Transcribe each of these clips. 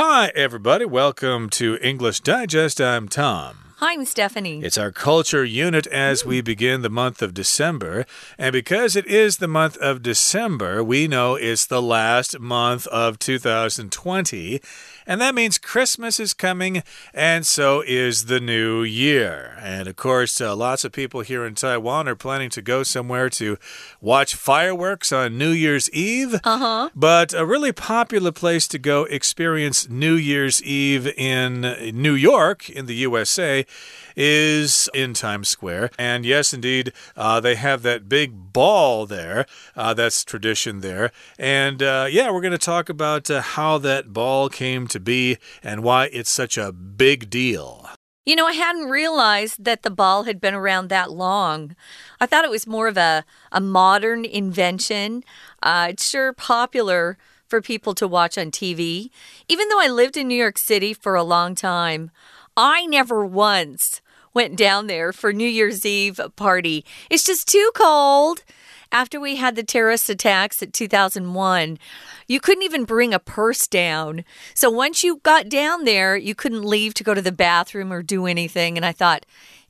Hi, everybody. Welcome to English Digest. I'm Tom. Hi, I'm Stephanie. It's our culture unit as we begin the month of December. And because it is the month of December, we know it's the last month of 2020. And that means Christmas is coming, and so is the new year. And of course, uh, lots of people here in Taiwan are planning to go somewhere to watch fireworks on New Year's Eve. Uh huh. But a really popular place to go experience New Year's Eve in New York, in the USA, is in Times Square. And yes, indeed, uh, they have that big ball there. Uh, that's tradition there. And uh, yeah, we're going to talk about uh, how that ball came to be and why it's such a big deal. You know, I hadn't realized that the ball had been around that long. I thought it was more of a, a modern invention. Uh, it's sure popular for people to watch on TV. Even though I lived in New York City for a long time, I never once went down there for New Year's Eve party. It's just too cold. After we had the terrorist attacks at 2001, you couldn't even bring a purse down. So once you got down there, you couldn't leave to go to the bathroom or do anything. And I thought,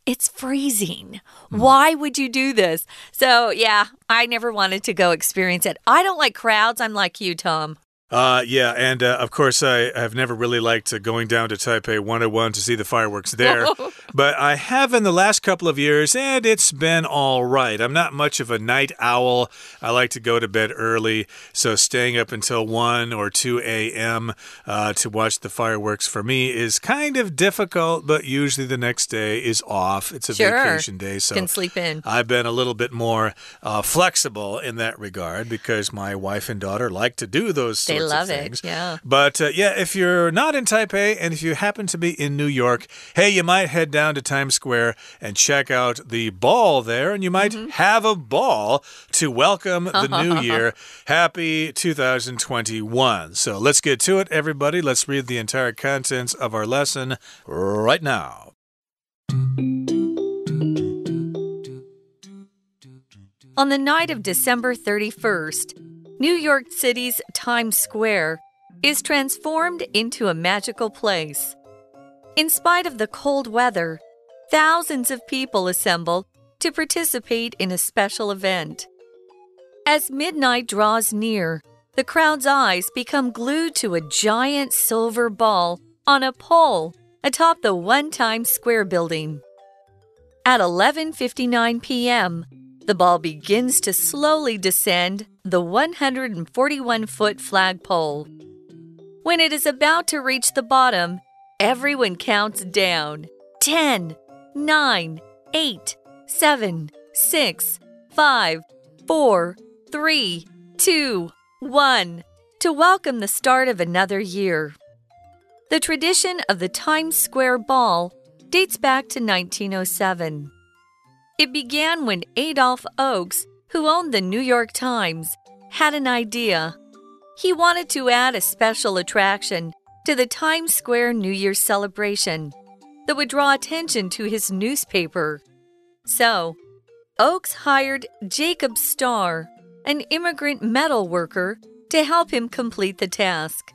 it's freezing. Mm. Why would you do this? So, yeah, I never wanted to go experience it. I don't like crowds. I'm like you, Tom. Uh, yeah, and uh, of course, I have never really liked uh, going down to Taipei 101 to see the fireworks there. but I have in the last couple of years, and it's been all right. I'm not much of a night owl. I like to go to bed early, so staying up until 1 or 2 a.m. Uh, to watch the fireworks for me is kind of difficult, but usually the next day is off. It's a Sure. vacation day, so Can sleep in. I've been a little bit more uh, flexible in that regard because my wife and daughter like to do those They love it, yeah. But uh, yeah, if you're not in Taipei and if you happen to be in New York, hey, you might head down to Times Square and check out the ball there, and you might Mm-hmm. have a ball to welcome the new year. Happy 2021. So let's get to it, everybody. Let's read the entire contents of our lesson right now. On the night of December 31st, New York City's Times Square is transformed into a magical place. In spite of the cold weather, thousands of people assemble to participate in a special event. As midnight draws near, the crowd's eyes become glued to a giant silver ball on a pole atop the One Times Square building. At 11:59 p.m., the ball begins to slowly descend the 141-foot flagpole. When it is about to reach the bottom, everyone counts down. 10, 9, 8, 7, 6, 5, 4, 3, 2, 1 to welcome the start of another year. The tradition of the Times Square Ball dates back to 1907. It began when Adolph Ochs, who owned the New York Times, had an idea. He wanted to add a special attraction to the Times Square New Year's celebration that would draw attention to his newspaper. So, Ochs hired Jacob Starr, an immigrant metal worker, to help him complete the task.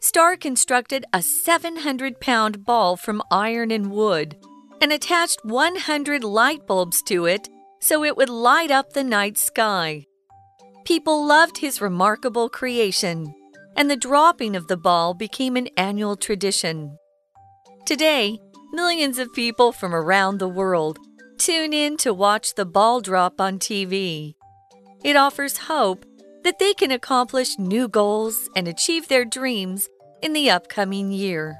Starr constructed a 700 pound ball from iron and wood and attached 100 light bulbs to it so it would light up the night sky. People loved his remarkable creation, and the dropping of the ball became an annual tradition. Today, millions of people from around the world tune in to watch the ball drop on TV. It offers hope that they can accomplish new goals and achieve their dreams in the upcoming year.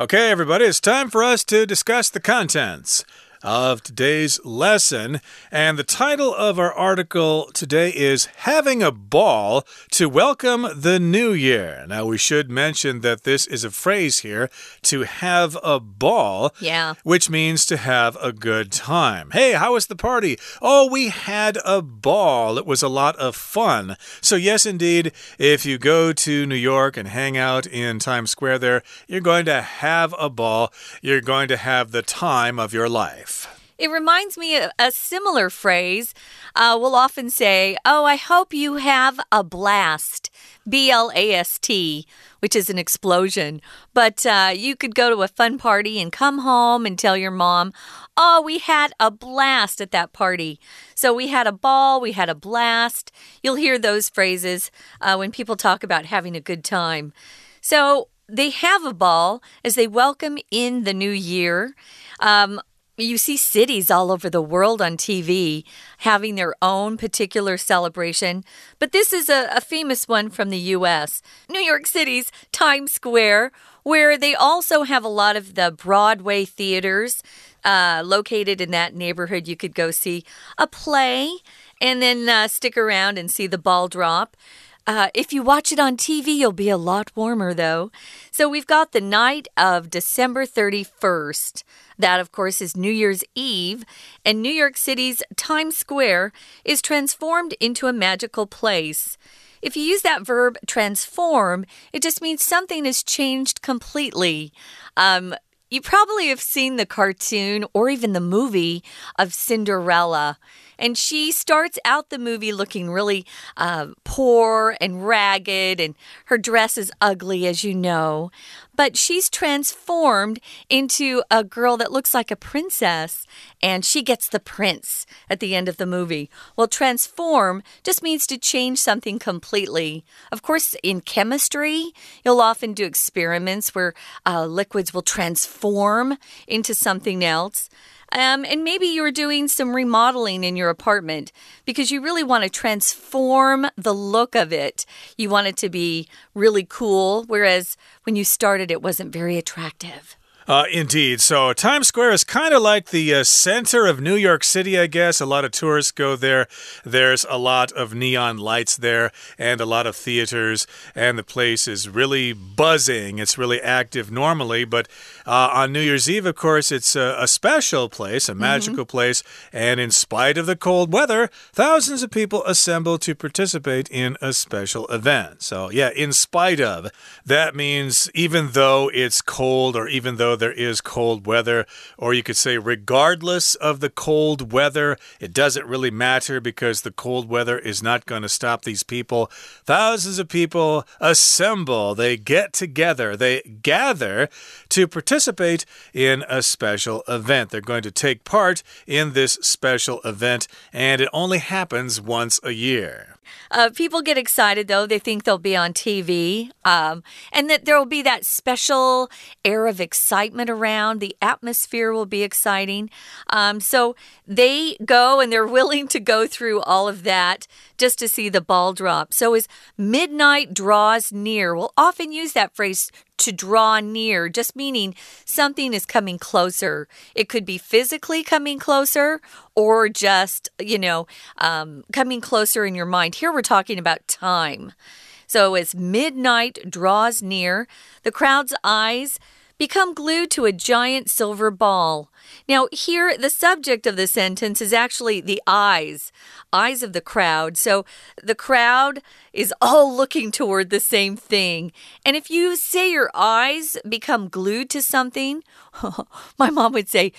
Okay, everybody, it's time for us to discuss the contents of today's lesson. And the title of our article today is Having a Ball to Welcome the New Year. Now, we should mention that this is a phrase here to have a ball, Yeah. which means to have a good time. Hey, how was the party? Oh, we had a ball. It was a lot of fun. So, yes, indeed, if you go to New York and hang out in Times Square there, you're going to have a ball. You're going to have the time of your life. It reminds me of a similar phrase. Uh, we'll often say, Oh, I hope you have a blast. B L A S T, which is an explosion. But uh, you could go to a fun party and come home and tell your mom, Oh, we had a blast at that party. So we had a ball, we had a blast. You'll hear those phrases uh, when people talk about having a good time. So they have a ball as they welcome in the new year. Um, you see cities all over the world on TV having their own particular celebration, but this is a, a, famous one from the US. New York City's Times Square, where they also have a lot of the Broadway theaters uh, located in that neighborhood. You could go see a play and then uh, stick around and see the ball drop. Uh, if you watch it on TV, you'll be a lot warmer, though. So we've got the night of December 31st. That, of course, is New Year's Eve. And New York City's Times Square is transformed into a magical place. If you use that verb transform, it just means something has changed completely. Um, you probably have seen the cartoon or even the movie of Cinderella. And she starts out the movie looking really uh, poor and ragged, and her dress is ugly, as you know. But she's transformed into a girl that looks like a princess, and she gets the prince at the end of the movie. Well, transform just means to change something completely. Of course, in chemistry, you'll often do experiments where uh, liquids will transform into something else. Um, and maybe you're doing some remodeling in your apartment because you really want to transform the look of it. You want it to be really cool, whereas when you started, it wasn't very attractive. Uh, indeed. So Times Square is kind of like the uh, center of New York City, I guess. A lot of tourists go there. There's a lot of neon lights there and a lot of theaters, and the place is really buzzing. It's really active normally, but uh, on New Year's Eve, of course, it's a, a special place, a mm-hmm. magical mm -hmm. place, and in spite of the cold weather, thousands of people assemble to participate in a special event. So, yeah, in spite of, that means even though it's cold or even though there is cold weather, or you could say, regardless of the cold weather, it doesn't really matter because the cold weather is not going to stop these people. Thousands of people assemble, they get together, they gather to participate in a special event. They're going to take part in this special event, and it only happens once a year. Uh, people get excited though; they think they'll be on TV, um, and that there will be that special air of excitement around. The atmosphere will be exciting, um, so they go and they're willing to go through all of that just to see the ball drop. So as midnight draws near, we'll often use that phrase to draw near, just meaning something is coming closer. It could be physically coming closer or just, you know, um, coming closer in your mind. Here we're talking about time. So as midnight draws near, the crowd's eyes become glued to a giant silver ball. Now, here, the subject of the sentence is actually the eyes, eyes of the crowd. So the crowd is all looking toward the same thing. And if you say your eyes become glued to something, my mom would say,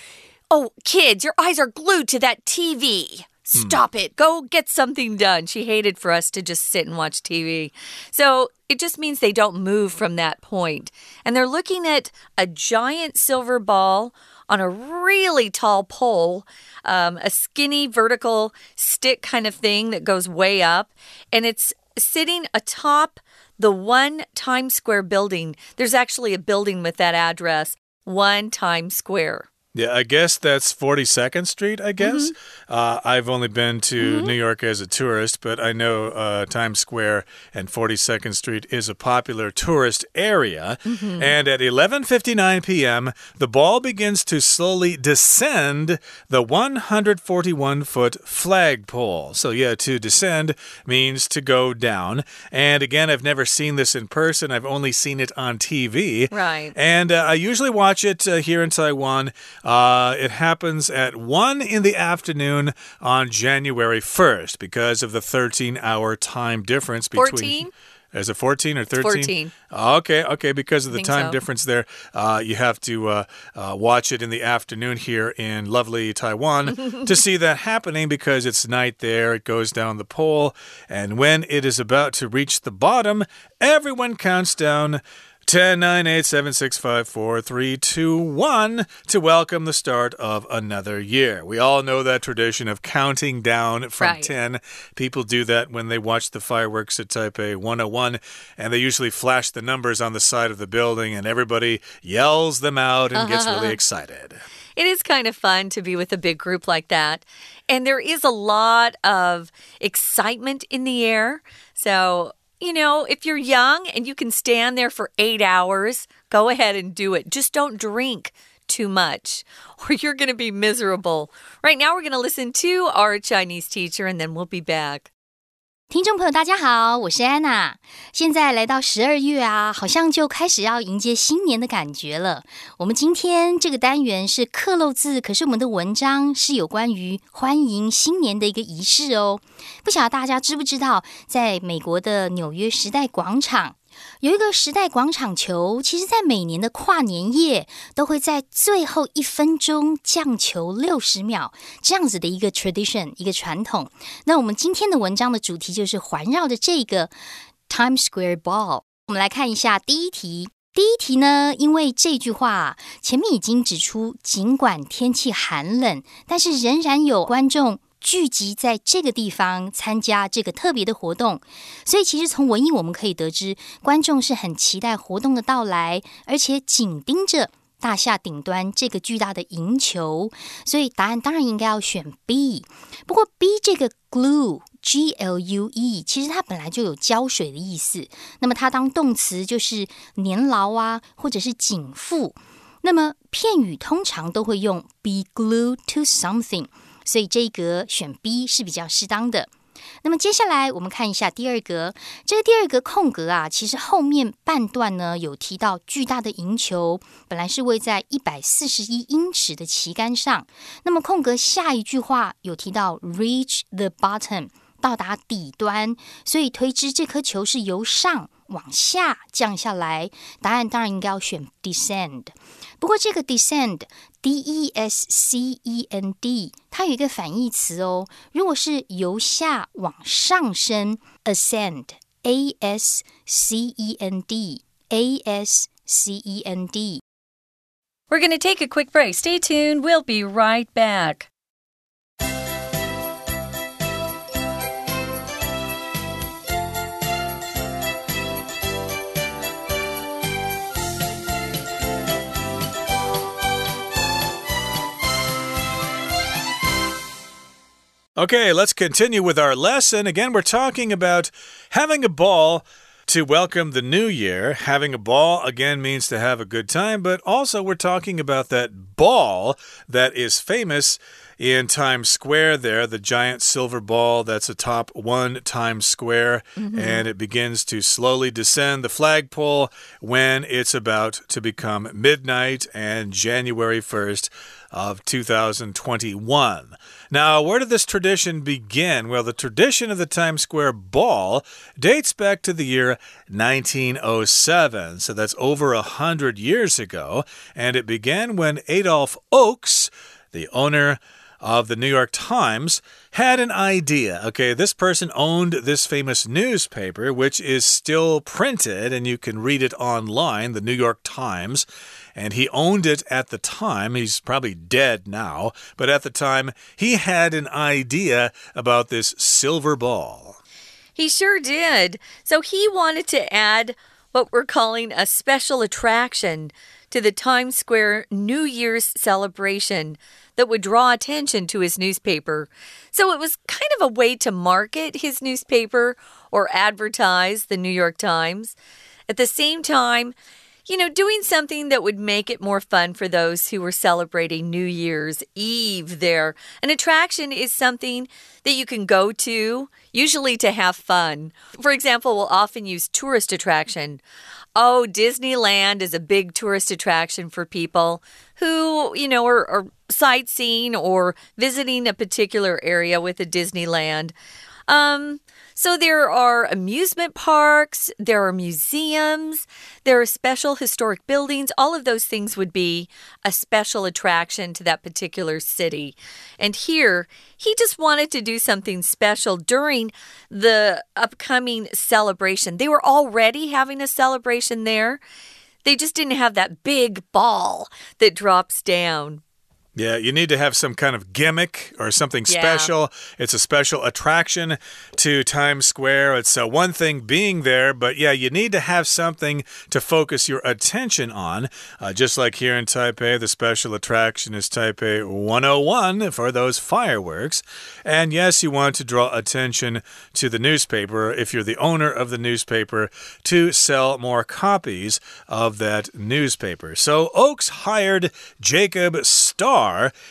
Oh, kids, your eyes are glued to that TV. Stop hmm. it. Go get something done. She hated for us to just sit and watch TV. So it just means they don't move from that point. And they're looking at a giant silver ball on a really tall pole, um, a skinny vertical stick kind of thing that goes way up. And it's sitting atop the one Times Square building. There's actually a building with that address, one Times Square. Yeah, I guess that's 42nd Street, I guess. Mm -hmm. uh, I've only been to mm -hmm. New York as a tourist, but I know uh, Times Square and 42nd Street is a popular tourist area. Mm -hmm. And at 11:59 p.m., the ball begins to slowly descend the 141-foot flagpole. So yeah, to descend means to go down. And again, I've never seen this in person. I've only seen it on TV. Right. And uh, I usually watch it uh, here in Taiwan uh, it happens at 1 in the afternoon on January 1st because of the 13 hour time difference between. 14? Is it 14 or 13? 14. Okay, okay. Because of the time so. difference there, uh, you have to uh, uh, watch it in the afternoon here in lovely Taiwan to see that happening because it's night there. It goes down the pole. And when it is about to reach the bottom, everyone counts down. 10, 9, 8, 7, 6, 5, 4, 3, 2, 1 to welcome the start of another year. We all know that tradition of counting down from Right. 10. People do that when they watch the fireworks at Taipei 101, and they usually flash the numbers on the side of the building, and everybody yells them out and gets really uh-huh. excited. It is kind of fun to be with a big group like that. And there is a lot of excitement in the air. So, you know, if you're young and you can stand there for eight hours, go ahead and do it. Just don't drink too much or you're going to be miserable. Right now, we're going to listen to our Chinese teacher and then we'll be back. 听众朋友，大家好，我是安娜。现在来到十二月啊，好像就开始要迎接新年的感觉了。我们今天这个单元是刻漏字，可是我们的文章是有关于欢迎新年的一个仪式哦。不晓得大家知不知道，在美国的纽约时代广场。有一个时代广场球，其实在每年的跨年夜都会在最后一分钟降球六十秒，这样子的一个 tradition，一个传统。那我们今天的文章的主题就是环绕着这个 Times Square Ball。我们来看一下第一题。第一题呢，因为这句话前面已经指出，尽管天气寒冷，但是仍然有观众聚集在这个地方参加这个特别的活动，所以其实从文意我们可以得知，观众是很期待活动的到来，而且紧盯着大厦顶端这个巨大的银球，所以答案当然应该要选 B。不过 B 这个 glue。G L U E，其实它本来就有胶水的意思。那么它当动词就是粘牢啊，或者是紧缚。那么片语通常都会用 be glued to something，所以这一格选 B 是比较适当的。那么接下来我们看一下第二格，这个第二格空格啊，其实后面半段呢有提到巨大的银球，本来是位在一百四十一英尺的旗杆上。那么空格下一句话有提到 reach the bottom。到达底端，所以推知这颗球是由上往下降下来。答案当然应该要选 descend。不过这个 descend，d e s c e n d，它有一个反义词哦。如果是由下往上升，ascend，a s c e n d，a s c e n d。 We're going to take a quick break. Stay tuned. We'll be right back. Okay, let's continue with our lesson. Again, we're talking about having a ball to welcome the new year. Having a ball, again, means to have a good time, but also we're talking about that ball that is famous in Times Square there, the giant silver ball that's atop one Times Square, mm-hmm. and it begins to slowly descend the flagpole when it's about to become midnight and January 1st of 2021. Now, where did this tradition begin? Well, the tradition of the Times Square Ball dates back to the year 1907. So that's over a hundred years ago. And it began when Adolph Ochs, the owner of the New York Times had an idea. Okay, this person owned this famous newspaper, which is still printed and you can read it online, the New York Times. And he owned it at the time. He's probably dead now, but at the time, he had an idea about this silver ball. He sure did. So he wanted to add what we're calling a special attraction to the Times Square New Year's celebration that would draw attention to his newspaper. So it was kind of a way to market his newspaper or advertise the New York Times. At the same time, you know, doing something that would make it more fun for those who were celebrating New Year's Eve there. An attraction is something that you can go to, usually to have fun. For example, we'll often use tourist attraction. Oh, Disneyland is a big tourist attraction for people who, you know, are, are sightseeing or visiting a particular area with a Disneyland. Um, so there are amusement parks, there are museums, there are special historic buildings. All of those things would be a special attraction to that particular city. And here, he just wanted to do something special during the upcoming celebration. They were already having a celebration there. They just didn't have that big ball that drops down. Yeah, you need to have some kind of gimmick or something Yeah. special. It's a special attraction to Times Square. It's uh, one thing being there, but yeah, you need to have something to focus your attention on. Uh, just like here in Taipei, the special attraction is Taipei 101 for those fireworks. And yes, you want to draw attention to the newspaper if you're the owner of the newspaper to sell more copies of that newspaper. So Ochs hired Jacob Starr,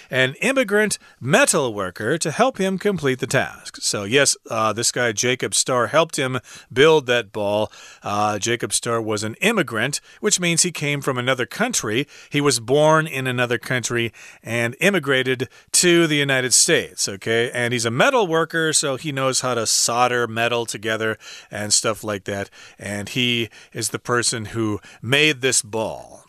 an immigrant metal worker, to help him complete the task. So, yes, uh, this guy, Jacob Starr, helped him build that ball. Uh, Jacob Starr was an immigrant, which means he came from another country. He was born in another country and immigrated to the United States, okay? And he's a metal worker, so he knows how to solder metal together and stuff like that. And he is the person who made this ball.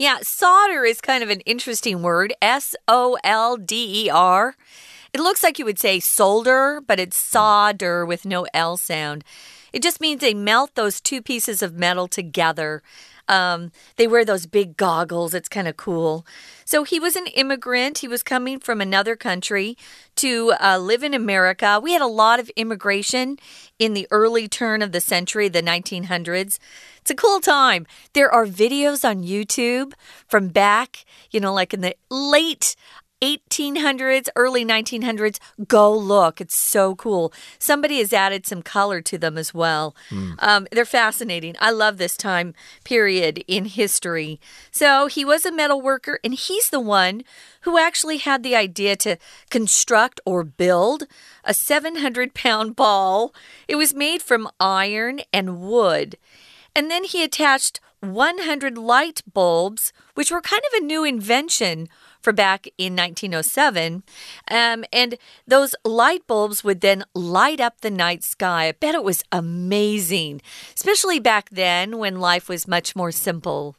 Yeah, solder is kind of an interesting word S O L D E R. It looks like you would say solder, but it's solder with no L sound. It just means they melt those two pieces of metal together. Um, they wear those big goggles. It's kind of cool. So he was an immigrant. He was coming from another country to uh, live in America. We had a lot of immigration in the early turn of the century, the 1900s. It's a cool time. There are videos on YouTube from back, you know, like in the late 1800s, early 1900s. Go look. It's so cool. Somebody has added some color to them as well. Um, they're fascinating. I love this time period in history. So he was a metal worker, and he's the one who actually had the idea to construct or build a 700 pound ball. It was made from iron and wood. And then he attached 100 light bulbs, which were kind of a new invention for back in 1907. Um, and those light bulbs would then light up the night sky. I bet it was amazing, especially back then when life was much more simple.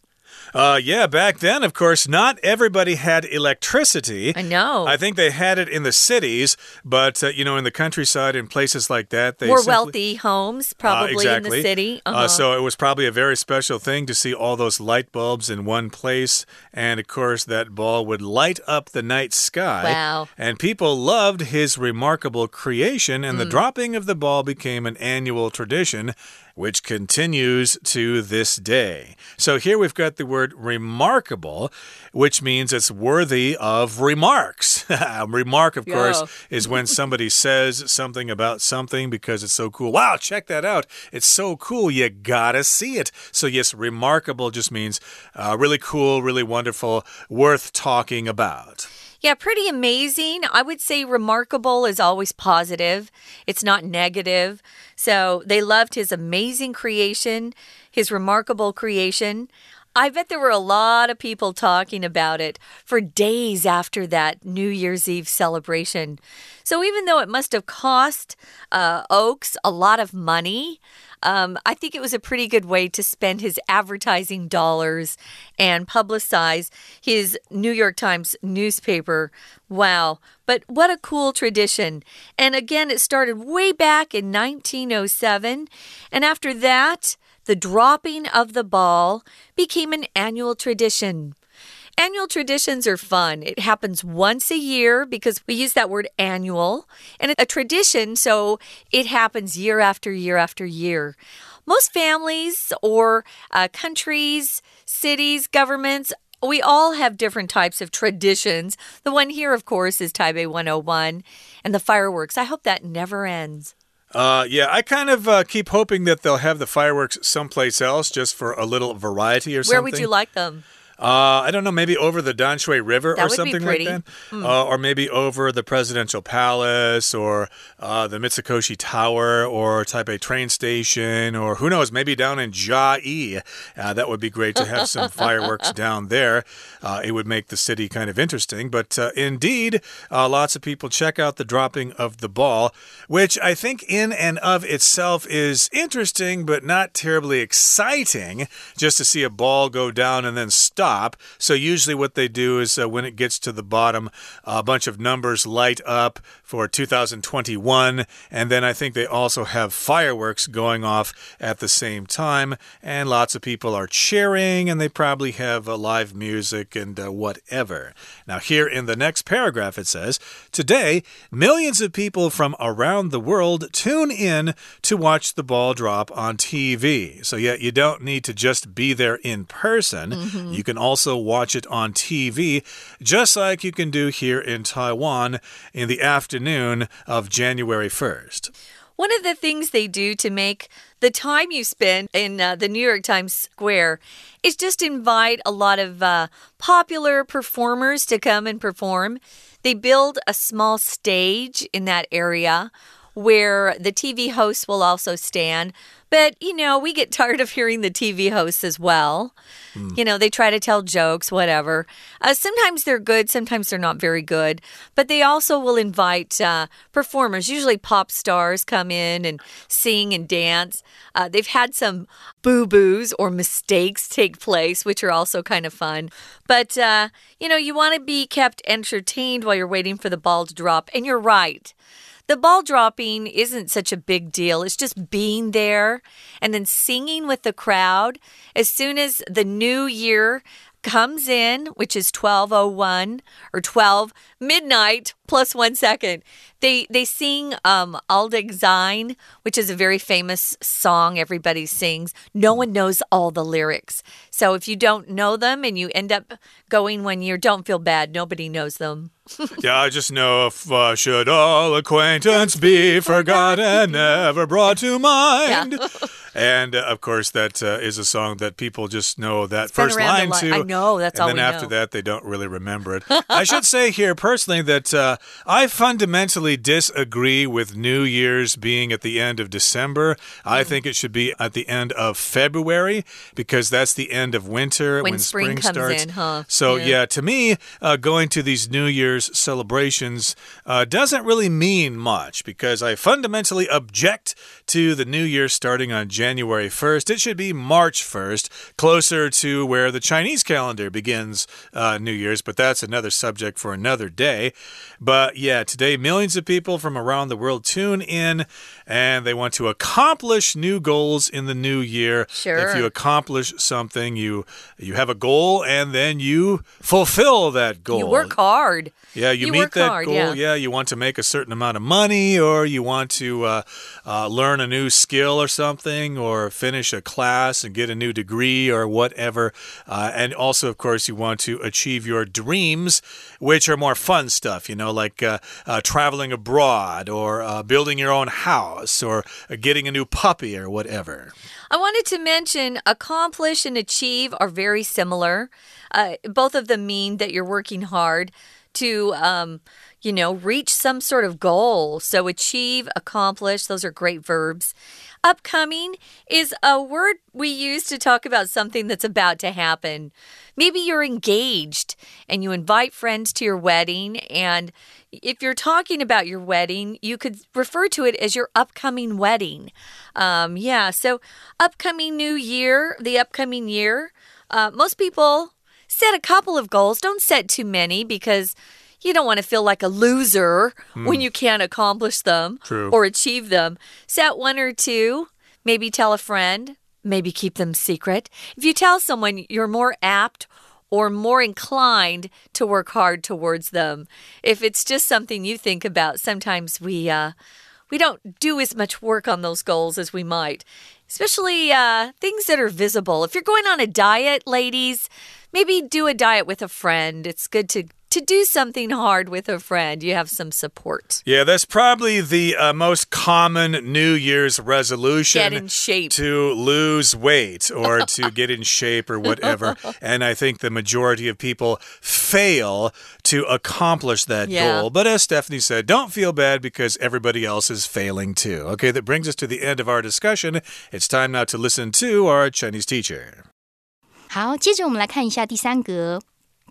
Uh, yeah, back then, of course, not everybody had electricity. I know. I think they had it in the cities, but uh, you know, in the countryside and places like that, they More simply- wealthy homes, probably uh, exactly. in the city. Uh, Uh-huh. so it was probably a very special thing to see all those light bulbs in one place. And of course, that ball would light up the night sky. Wow. And people loved his remarkable creation, and the Mm. dropping of the ball became an annual tradition. Which continues to this day. So here we've got the word remarkable, which means it's worthy of remarks. Remark, of course, is when somebody says something about something because it's so cool. Wow, check that out. It's so cool. You gotta see it. So, yes, remarkable just means uh, really cool, really wonderful, worth talking about. Yeah, pretty amazing. I would say remarkable is always positive, it's not negative. So they loved his amazing creation, his remarkable creation. I bet there were a lot of people talking about it for days after that New Year's Eve celebration. So even though it must have cost uh, Ochs a lot of money, um, I think it was a pretty good way to spend his advertising dollars and publicize his New York Times newspaper. Wow. But what a cool tradition. And again, it started way back in 1907. And after that, the dropping of the ball became an annual tradition. Annual traditions are fun. It happens once a year because we use that word annual, and it's a tradition, so it happens year after year after year. Most families or uh, countries, cities, governments, we all have different types of traditions. The one here, of course, is Taipei 101 and the fireworks. I hope that never ends. Uh, yeah, I kind of uh, keep hoping that they'll have the fireworks someplace else just for a little variety or something. Where would you like them? Uh, I don't know, maybe over the Danshui River That or something like that. Uh, or maybe over the Presidential Palace or uh, the Mitsukoshi Tower or Taipei train station or who knows, maybe down in Jiayi. Uh, that would be great to have some fireworks down there. Uh, it would make the city kind of interesting. But uh, indeed, uh, lots of people check out the dropping of the ball, which I think in and of itself is interesting, but not terribly exciting just to see a ball go down and then stop. So, usually, what they do is uh, when it gets to the bottom, a bunch of numbers light up for 2021. And then I think they also have fireworks going off at the same time. And lots of people are cheering, and they probably have uh, live music and uh, whatever. Now, here in the next paragraph, it says Today, millions of people from around the world tune in to watch the ball drop on TV. So, yeah, you don't need to just be there in person. You can also watch it on TV, just like you can do here in Taiwan in the afternoon of January 1st. One of the things they do to make the time you spend in uh, the New York Times Square is just invite a lot of uh, popular performers to come and perform. They build a small stage in that area where the TV hosts will also stand. But, you know, we get tired of hearing the TV hosts as well. You know, they try to tell jokes, whatever. Uh, sometimes they're good, sometimes they're not very good. But they also will invite uh, performers, usually pop stars, come in and sing and dance. Uh, they've had some boo boos or mistakes take place, which are also kind of fun. But, uh, you know, you want to be kept entertained while you're waiting for the ball to drop. And you're right. The ball dropping isn't such a big deal. It's just being there and then singing with the crowd. As soon as the new year comes in, which is 1201 or 12 midnight plus 1 second. They they sing um Auld Lang Syne, which is a very famous song everybody sings. No one knows all the lyrics. So if you don't know them and you end up going one year, don't feel bad. Nobody knows them. yeah, I just know if uh, should all acquaintance be forgotten, never brought to mind. And uh, of course, that uh, is a song that people just know that been first line to. I know, that's and all then we after know. that, they don't really remember it. I should say here personally that uh, I fundamentally disagree with New Year's being at the end of December. I think it should be at the end of February because that's the end of winter When spring comes starts. in, huh? So Yeah. yeah, to me, uh, going to these New Year's celebrations uh, doesn't really mean much because I fundamentally object to the New Year starting on January 1st. It should be March 1st, closer to where the Chinese calendar begins uh, New Year's, but that's another subject for another day. But yeah, today, millions of people from around the world. Tune in and they want to accomplish new goals in the new year. Sure. If you accomplish something, you you have a goal and then you fulfill that goal. You work hard. Yeah, you, You meet that hard, goal. yeah. you want to make a certain amount of money, or you want to uh, uh, learn a new skill or something, or finish a class and get a new degree or whatever. Uh, and also, of course, you want to achieve your dreams, which are more fun stuff, you know, like uh, uh, traveling abroad, or uh, building your own house, or getting a new puppy, or whatever. I wanted to mention accomplish and achieve are very similar. Uh, both of them mean that you're working hard to, um, you know, reach some sort of goal. So, achieve, accomplish, those are great verbs. Upcoming is a word we use to talk about something that's about to happen. Maybe you're engaged and you invite friends to your wedding. And if you're talking about your wedding, you could refer to it as your upcoming wedding. Um, yeah, so upcoming new year, the upcoming year, uh, most people set a couple of goals. Don't set too many because you don't want to feel like a loser when you can't accomplish them True. or achieve them. Set one or two, maybe tell a friend, maybe keep them secret. If you tell someone, you're more apt or more inclined to work hard towards them. If it's just something you think about, sometimes we uh we don't do as much work on those goals as we might, especially uh, things that are visible. If you're going on a diet, ladies, maybe do a diet with a friend. It's good to to do something hard with a friend, you have some support. Yeah, that's probably the uh, most common New Year's resolution. Get in shape. To lose weight or to get in shape or whatever. and I think the majority of people fail to accomplish that Yeah. goal. But as Stephanie said, don't feel bad because everybody else is failing too. Okay, that brings us to the end of our discussion. It's time now to listen to our Chinese teacher. 好，接着我们来看一下第三格。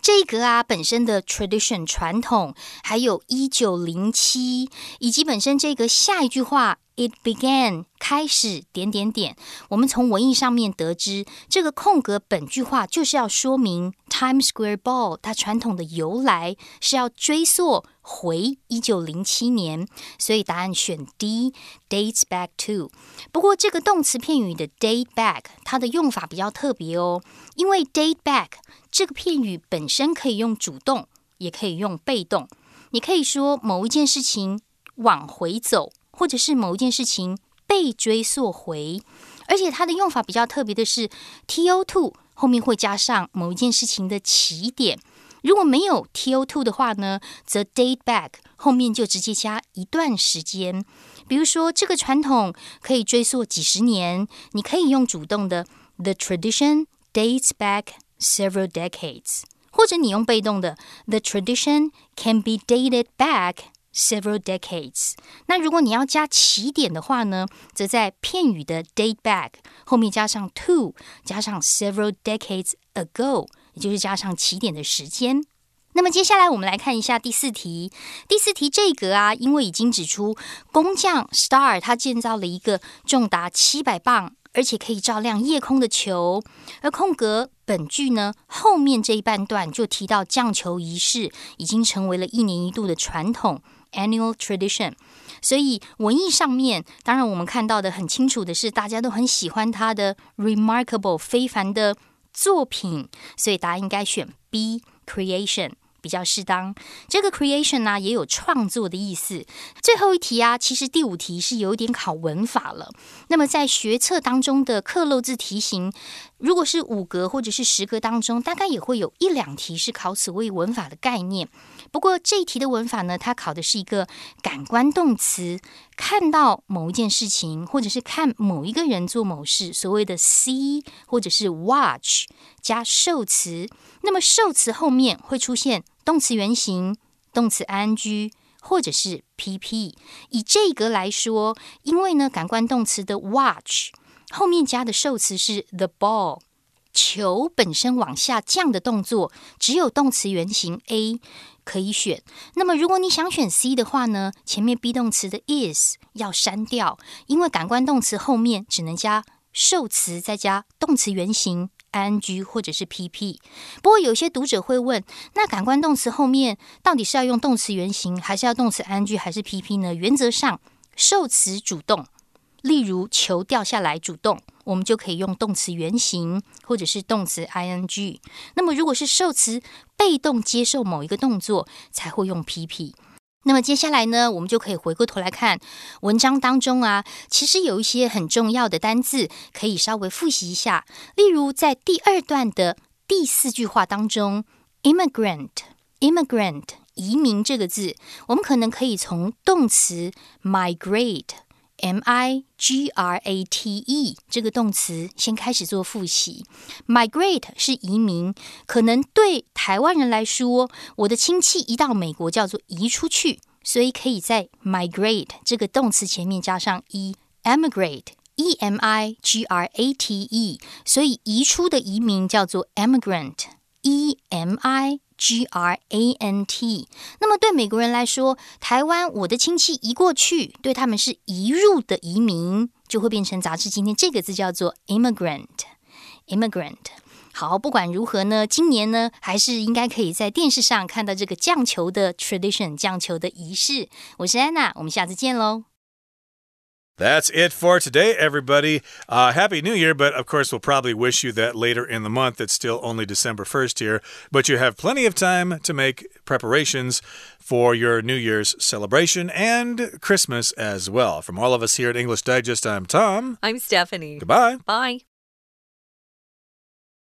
这个啊，本身的 tradition 传统，还有一九零七，以及本身这个下一句话 it began 开始点点点。我们从文意上面得知，这个空格本句话就是要说明 Times Square Ball 它传统的由来是要追溯回一九零七年，所以答案选 D，dates back to。不过这个动词片语的 date back，它的用法比较特别哦，因为 date back 这个片语本身可以用主动，也可以用被动。你可以说某一件事情往回走，或者是某一件事情被追溯回，而且它的用法比较特别的是 to to 后面会加上某一件事情的起点。如果没有 to to 的话呢，则 date back 后面就直接加一段时间。比如说，这个传统可以追溯几十年，你可以用主动的 The tradition dates back several decades，或者你用被动的 The tradition can be dated back several decades。那如果你要加起点的话呢，则在片语的 date back 后面加上 to，加上 several decades ago，也就是加上起点的时间。那么接下来我们来看一下第四题。第四题这一格啊，因为已经指出工匠 Star 他建造了一个重达七百磅，而且可以照亮夜空的球，而空格本句呢后面这一半段就提到降球仪式已经成为了一年一度的传统 annual tradition。所以文艺上面，当然我们看到的很清楚的是，大家都很喜欢他的 remarkable 非凡的作品，所以答案应该选 B creation。比较适当，这个 creation 呢、也有创作的意思。最后一题啊，其实第五题是有点考文法了。那么在学测当中的刻漏字题型，如果是五格或者是十格当中，大概也会有一两题是考所谓文法的概念。不过这一题的文法呢，它考的是一个感官动词，看到某一件事情，或者是看某一个人做某事，所谓的 see 或者是 watch 加受词。那么受词后面会出现动词原形、动词 ing 或者是 pp。以这个来说，因为呢感官动词的 watch 后面加的受词是 the ball。球本身往下降的动作，只有动词原形 A 可以选。那么，如果你想选 C 的话呢，前面 be 动词的 is 要删掉，因为感官动词后面只能加受词，再加动词原形 ing 或者是 pp。不过，有些读者会问，那感官动词后面到底是要用动词原形，还是要动词 ing 还是 pp 呢？原则上，受词主动。例如球掉下来，主动，我们就可以用动词原形或者是动词 ing。那么如果是受词被动接受某一个动作，才会用 pp。那么接下来呢，我们就可以回过头来看文章当中啊，其实有一些很重要的单字可以稍微复习一下。例如在第二段的第四句话当中，immigrant，immigrant，移民这个字，我们可能可以从动词 migrate。M I G R A T E 这个动词先开始做复习。Migrate 是移民，可能对台湾人来说，我的亲戚移到美国叫做移出去，所以可以在 migrate 这个动词前面加上 e，emigrate。E M I G R A T E，所以移出的移民叫做 emigrant，E M I G R A N T。那么对美国人来说，台湾我的亲戚移过去，对他们是移入的移民，就会变成杂志今天这个字叫做 immigrant。immigrant。好，不管如何呢，今年呢，还是应该可以在电视上看到这个降球的 tradition，降球的仪式。我是安娜，我们下次见喽。That's it for today, everybody. Uh, Happy New Year, but of course, we'll probably wish you that later in the month. It's still only December 1st here, but you have plenty of time to make preparations for your New Year's celebration and Christmas as well. From all of us here at English Digest, I'm Tom. I'm Stephanie. Goodbye. Bye.